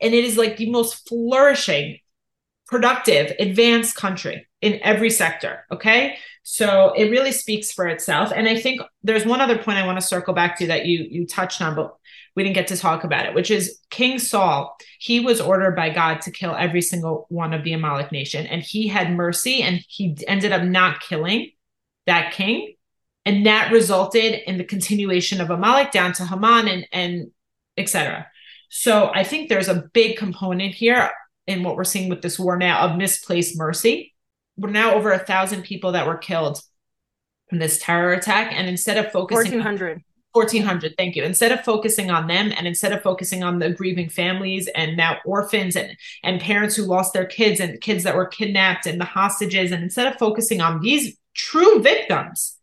and it is like the most flourishing, productive, advanced country in every sector. Okay. So it really speaks for itself. And I think there's one other point I want to circle back to that you you touched on, but we didn't get to talk about it, which is King Saul. He was ordered by God to kill every single one of the Amalek nation, and he had mercy, and he ended up not killing that king, and that resulted in the continuation of Amalek down to Haman and and etc. So I think there's a big component here in what we're seeing with this war now of misplaced mercy we're now over a thousand people that were killed in this terror attack. And instead of focusing 1400. 1400 thank you instead of focusing on them and instead of focusing on the grieving families and now orphans and and parents who lost their kids and kids that were kidnapped and the hostages and instead of focusing on these true victims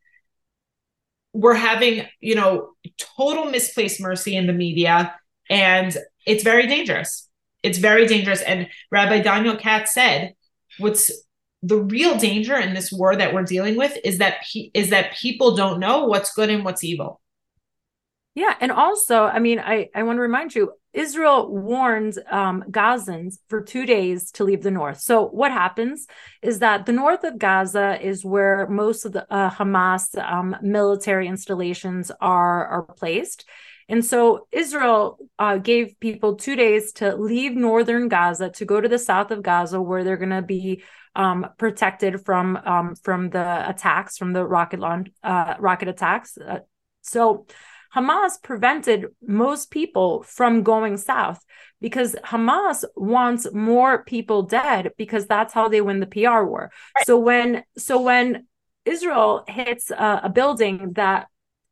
we're having you know total misplaced mercy in the media and it's very dangerous it's very dangerous and rabbi daniel katz said what's the real danger in this war that we're dealing with is that pe- is that people don't know what's good and what's evil. Yeah, and also, I mean, I I want to remind you, Israel warned um, Gazans for two days to leave the north. So what happens is that the north of Gaza is where most of the uh, Hamas um, military installations are are placed. And so Israel uh, gave people two days to leave northern Gaza to go to the south of Gaza, where they're going to be um, protected from um, from the attacks, from the rocket launch, uh, rocket attacks. Uh, so Hamas prevented most people from going south because Hamas wants more people dead because that's how they win the PR war. So when so when Israel hits a, a building that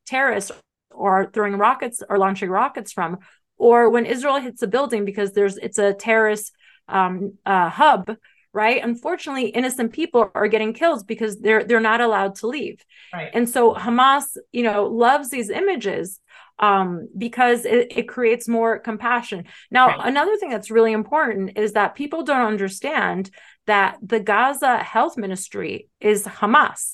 terrorists are throwing rockets or launching rockets from, or when Israel hits a building because there's it's a terrorist um, uh, hub right? Unfortunately innocent people are getting killed because they're they're not allowed to leave. Right. And so hamas you know loves these images um, because it, it, creates more compassion. Now right. another thing that's really important is that people don't understand that the gaza health ministry is hamas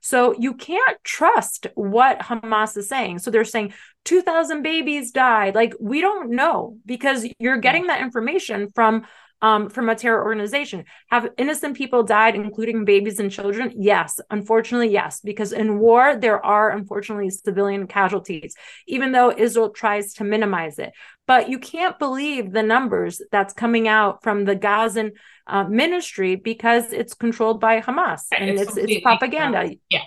so you can't trust what Hamas is saying. So they're saying 2,000 babies died. Like we don't know because you're getting that information from um, from a terror organization. Have innocent people died, including babies and children? Yes, unfortunately, yes, because in war, there are unfortunately civilian casualties, even though Israel tries to minimize it. But you can't believe the numbers that's coming out from the Gazan uh, ministry because it's controlled by Hamas and it's, it's, it's propaganda. Yeah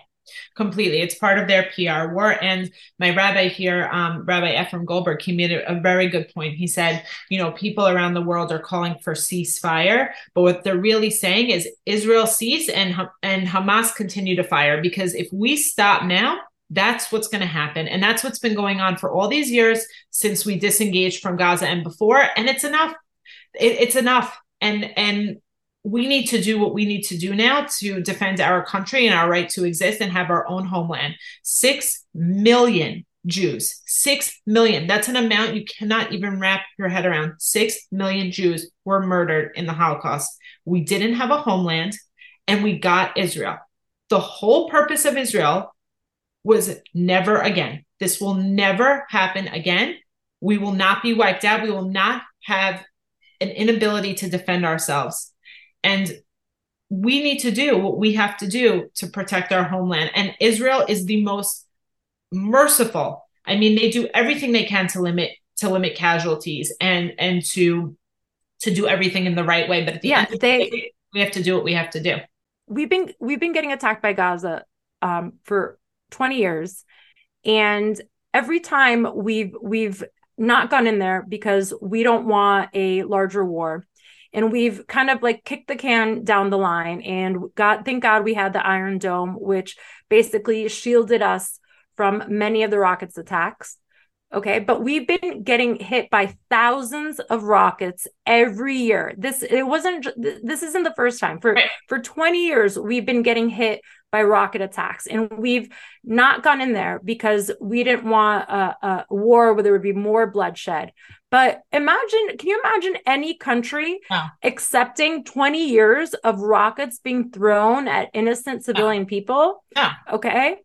completely. It's part of their PR war. And my rabbi here, um, Rabbi Ephraim Goldberg, he made a, very good point. He said, you know, people around the world are calling for ceasefire, but what they're really saying is Israel cease and and Hamas continue to fire because if we stop now, that's what's going to happen. And that's what's been going on for all these years since we disengaged from Gaza and before. And it's enough. It, it's enough. And and we need to do what we need to do now to defend our country and our right to exist and have our own homeland. Six million Jews, six million. That's an amount you cannot even wrap your head around. Six million Jews were murdered in the Holocaust. We didn't have a homeland and we got Israel. The whole purpose of Israel was never again. This will never happen again. We will not be wiped out. We will not have an inability to defend ourselves and we need to do what we have to do to protect our homeland. And Israel is the most merciful. I mean, they do everything they can to limit to limit casualties and and to to do everything in the right way. But at the yeah, end they, the day, we have to do what we have to do. We've been we've been getting attacked by Gaza um, for 20 years, and every time we've we've not gone in there because we don't want a larger war and we've kind of like kicked the can down the line and god thank god we had the iron dome which basically shielded us from many of the rockets attacks. Okay but we've been getting hit by thousands of rockets every year. This it wasn't this isn't the first time. For for 20 years we've been getting hit by rocket attacks. And we've not gone in there because we didn't want a, a war where there would be more bloodshed. But imagine can you imagine any country accepting 20 years of rockets being thrown at innocent civilian people? Yeah. Okay?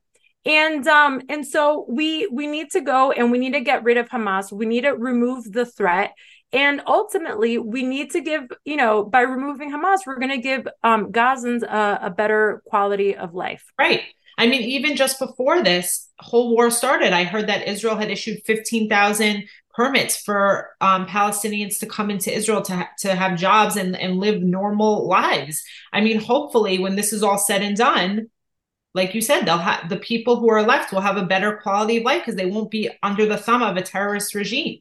And um and so we we need to go and we need to get rid of hamas. We need to remove the threat and ultimately we need to give you know by removing hamas we're going to give um gazans a, a better quality of life right i mean even just before this whole war started i heard that israel had issued 15000 permits for um, Palestinians to come into Israel to, ha- to have jobs and, and live normal lives. I mean, hopefully, when this is all said and done, like you said, they'll have the people who are left will have a better quality of life because they won't be under the thumb of a terrorist regime.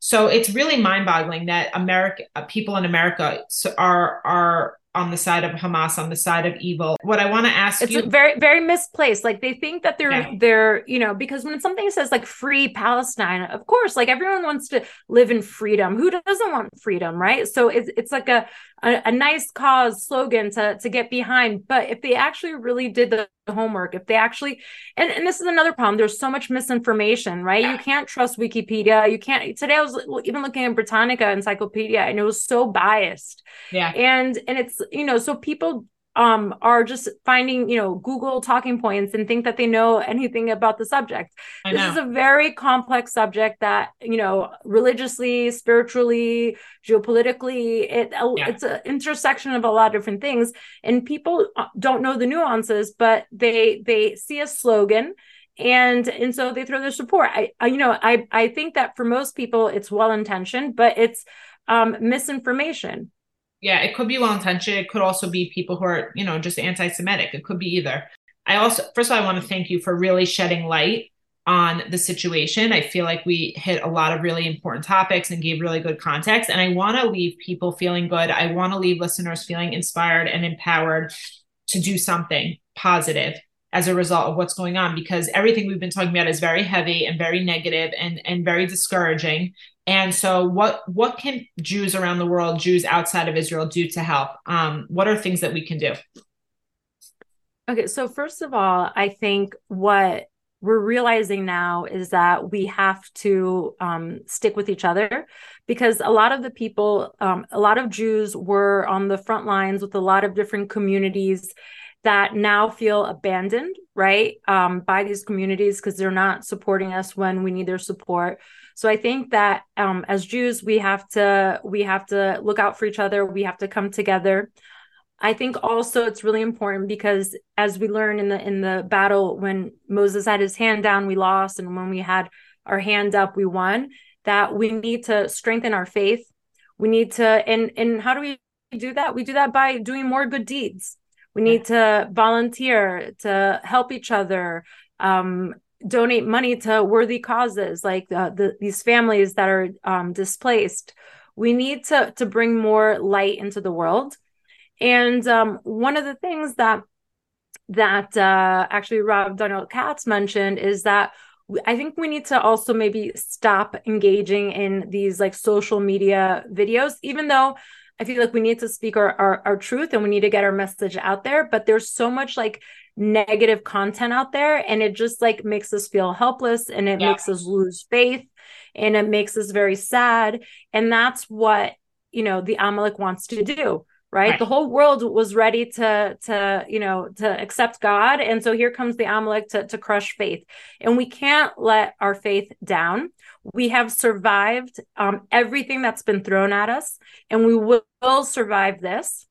So it's really mind-boggling that America uh, people in America are are on the side of Hamas, on the side of evil. What I want to ask it's you, very very misplaced. Like they think that they're yeah. they're you know because when something says like free Palestine, of course, like everyone wants to live in freedom. Who doesn't want freedom, right? So it's it's like a a, a nice cause slogan to to get behind. But if they actually really did the homework, if they actually and, and this is another problem, there's so much misinformation, right? You can't trust Wikipedia. You can't today I was even looking at Britannica encyclopedia and it was so biased. Yeah. And and it's you know, so people um, are just finding, you know, Google talking points and think that they know anything about the subject. This is a very complex subject that, you know, religiously, spiritually, geopolitically, it yeah. it's an intersection of a lot of different things. And people uh, don't know the nuances, but they they see a slogan and and so they throw their support. I, I you know, I I think that for most people it's well intentioned, but it's um, misinformation yeah, it could be well intentioned. It could also be people who are, you know, just anti Semitic. It could be either. I also, first of all, I want to thank you for really shedding light on the situation. I feel like we hit a lot of really important topics and gave really good context. And I want to leave people feeling good. I want to leave listeners feeling inspired and empowered to do something positive as a result of what's going on because everything we've been talking about is very heavy and very negative and and very discouraging. And so what what can jews around the world jews outside of israel do to help? Um, what are things that we can do? Okay so first of all i think what we're realizing now is that we have to um, stick with each other because a lot of the people um, a lot of jews were on the front lines with a lot of different communities that now feel abandoned, right, um, by these communities because they're not supporting us when we need their support. So I think that um, as Jews, we have to we have to look out for each other. We have to come together. I think also it's really important because as we learn in the in the battle when Moses had his hand down, we lost, and when we had our hand up, we won. That we need to strengthen our faith. We need to and and how do we do that? We do that by doing more good deeds we need to volunteer to help each other um, donate money to worthy causes like uh, the, these families that are um, displaced. We need to to bring more light into the world. And um, one of the things that that uh, actually Rob Donald Katz mentioned is that I think we need to also maybe stop engaging in these like social media videos, even though I feel like we need to speak our, our, our truth and we need to get our message out there. But there's so much like negative content out there, and it just like makes us feel helpless and it yeah. makes us lose faith and it makes us very sad. And that's what you know the Amalek wants to do. Right? right? The whole world was ready to to you know to accept God, and so here comes the Amalek to to crush faith, and we can't let our faith down. We have survived um, everything that's been thrown at us and we will, survive this.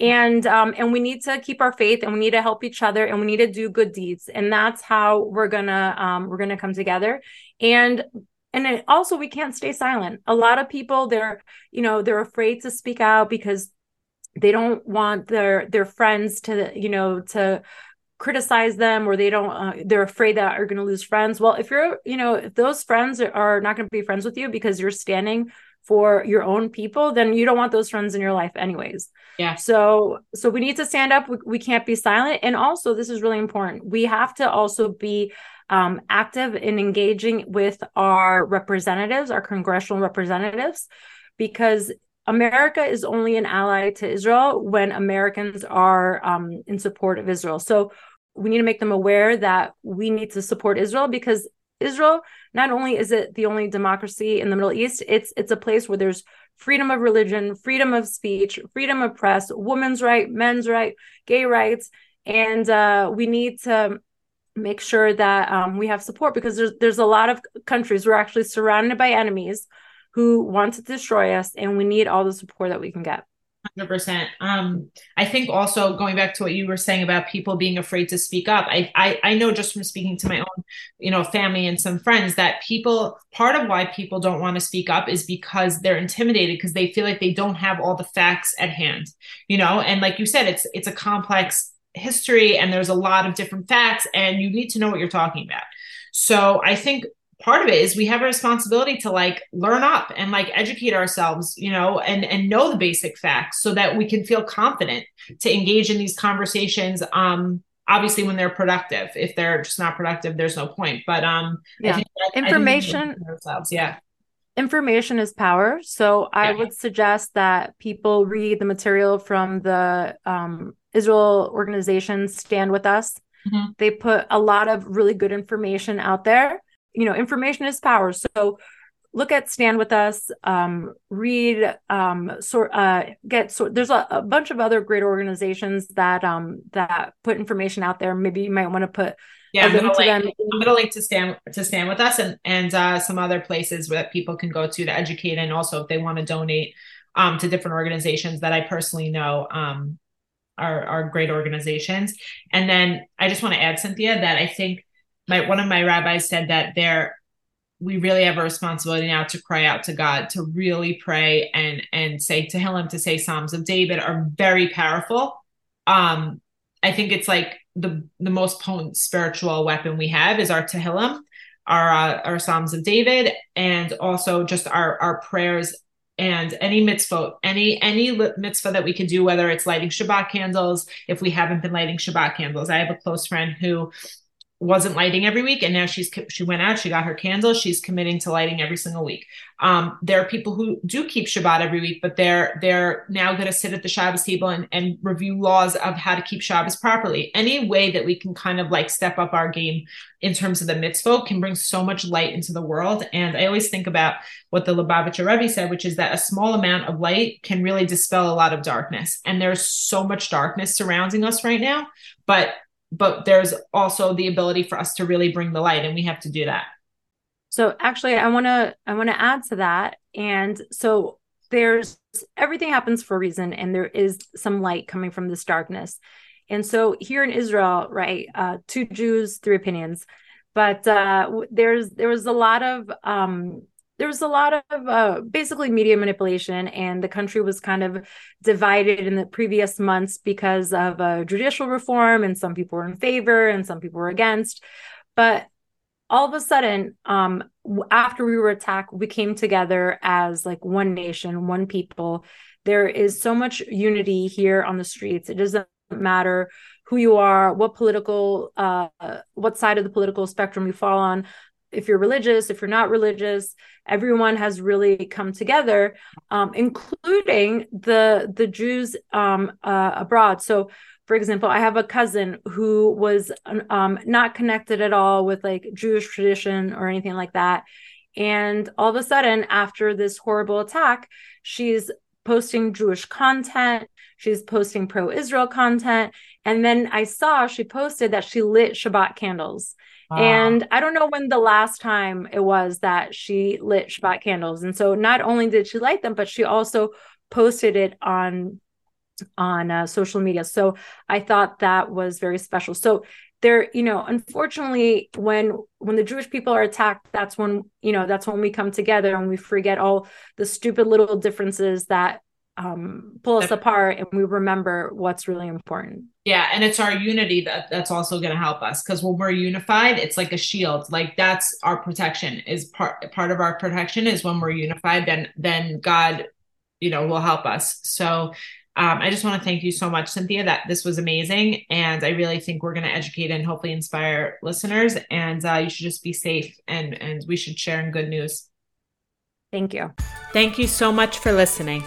And um, and we need to keep our faith and we need to help each other and we need to do good deeds. And that's how we're gonna um, we're gonna come together. And and it, also we can't stay silent. A lot of people they're you know they're afraid to speak out because they don't want their their friends to you know to criticize them or they don't uh, they're afraid that are going to lose friends well if you're you know if those friends are, not going to be friends with you because you're standing for your own people, then you don't want those friends in your life anyways. Yeah. So so we need to stand up. We, we can't be silent. And also, this is really important. We have to also be um, active in engaging with our representatives, our congressional representatives, because America is only an ally to Israel when Americans are um, in support of Israel. So we need to make them aware that we need to support Israel because Israel not only is it the only democracy in the Middle East, it's it's a place where there's freedom of religion, freedom of speech, freedom of press, women's right, men's right, gay rights, and uh, we need to make sure that um, we have support because there's there's a lot of countries we're actually surrounded by enemies who want to destroy us, and we need all the support that we can get. 100%. Um, I think also going back to what you were saying about people being afraid to speak up, I, I, I know just from speaking to my own, you know, family and some friends that people, part of why people don't want to speak up is because they're intimidated because they feel like they don't have all the facts at hand, you know, and like you said, it's, it's a complex history and there's a lot of different facts and you need to know what you're talking about. So I think part of it is we have a responsibility to like learn up and like educate ourselves you know and and know the basic facts so that we can feel confident to engage in these conversations um obviously when they're productive. If they're just not productive there's no point. But um yeah. That, information ourselves. Yeah. Information is power. So i yeah. would suggest that people read the material from the um, israel organization stand with us. Mm-hmm. they put a lot of really good information out there you know information is power. So look at stand with us um, read um, sort uh, get sort there's a, a, bunch of other great organizations that um that put information out there. Maybe you might want to put yeah I'm gonna, link, I'm gonna link to stand to stand with us and and uh, some other places that people can go to to educate and also if they want to donate um, to different organizations that I personally know um, are are great organizations. And then I just want to add Cynthia that I think my one of my rabbis said that there we really have a responsibility now to cry out to God, to really pray and and say to Him to say Psalms of David are very powerful. Um, I think it's like the the most potent spiritual weapon we have is our Tehillim, our uh, our Psalms of David, and also just our our prayers and any mitzvah, any any mitzvah that we can do, whether it's lighting Shabbat candles, if we haven't been lighting Shabbat candles. I have a close friend who wasn't lighting every week and now she's she went out she got her candle she's committing to lighting every single week. Um, there are people who do keep shabbat every week but they're they're now going to sit at the shabbos table and, and review laws of how to keep shabbos properly. Any way that we can kind of like step up our game in terms of the mitzvah can bring so much light into the world. And i always think about what the Lubavitcher Rebbe said which is that a small amount of light can really dispel a lot of darkness. And there's so much darkness surrounding us right now but but there's also the ability for us to really bring the light and we have to do that. So actually i want to i want to add to that. And so there's everything happens for a reason and there is some light coming from this darkness. And so here in israel right uh two jews three opinions. But uh there's there was a lot of um there was a lot of uh, basically media manipulation, and the country was kind of divided in the previous months because of uh, judicial reform, and some people were in favor and some people were against. But all of a sudden, um, after we were attacked, we came together as like one nation, one people. There is so much unity here on the streets. It doesn't matter who you are, what political, uh, what side of the political spectrum you fall on if you're religious, if you're not religious, everyone has really come together, um, including the the Jews um, uh, abroad. So, for example, I have a cousin who was um, not connected at all with like Jewish tradition or anything like that, and all of a sudden, after this horrible attack, she's posting Jewish content. She's posting pro Israel content. And then I saw she posted that she lit Shabbat candles. And I don't know when the last time it was that she lit Shabbat candles. And so not only did she light them, but she also posted it on on uh, social media. So I thought that was very special. So there, you know, unfortunately, when when the Jewish people are attacked, that's when you know that's when we come together and we forget all the stupid little differences that um, pull us apart and we remember what's really important. Yeah, and it's our unity that that's also going to help us because when we're unified, it's like a shield. Like that's our protection. Is part part of our protection is when we're unified. Then then God, you know, will help us. So. Um, I just want to thank you so much, Cynthia. That this was amazing, and I really think we're going to educate and hopefully inspire listeners. And uh, you should just be safe, and and we should share in good news. Thank you. Thank you so much for listening.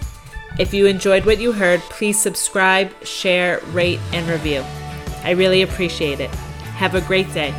If you enjoyed what you heard, please subscribe, share, rate, and review. I really appreciate it. Have a great day.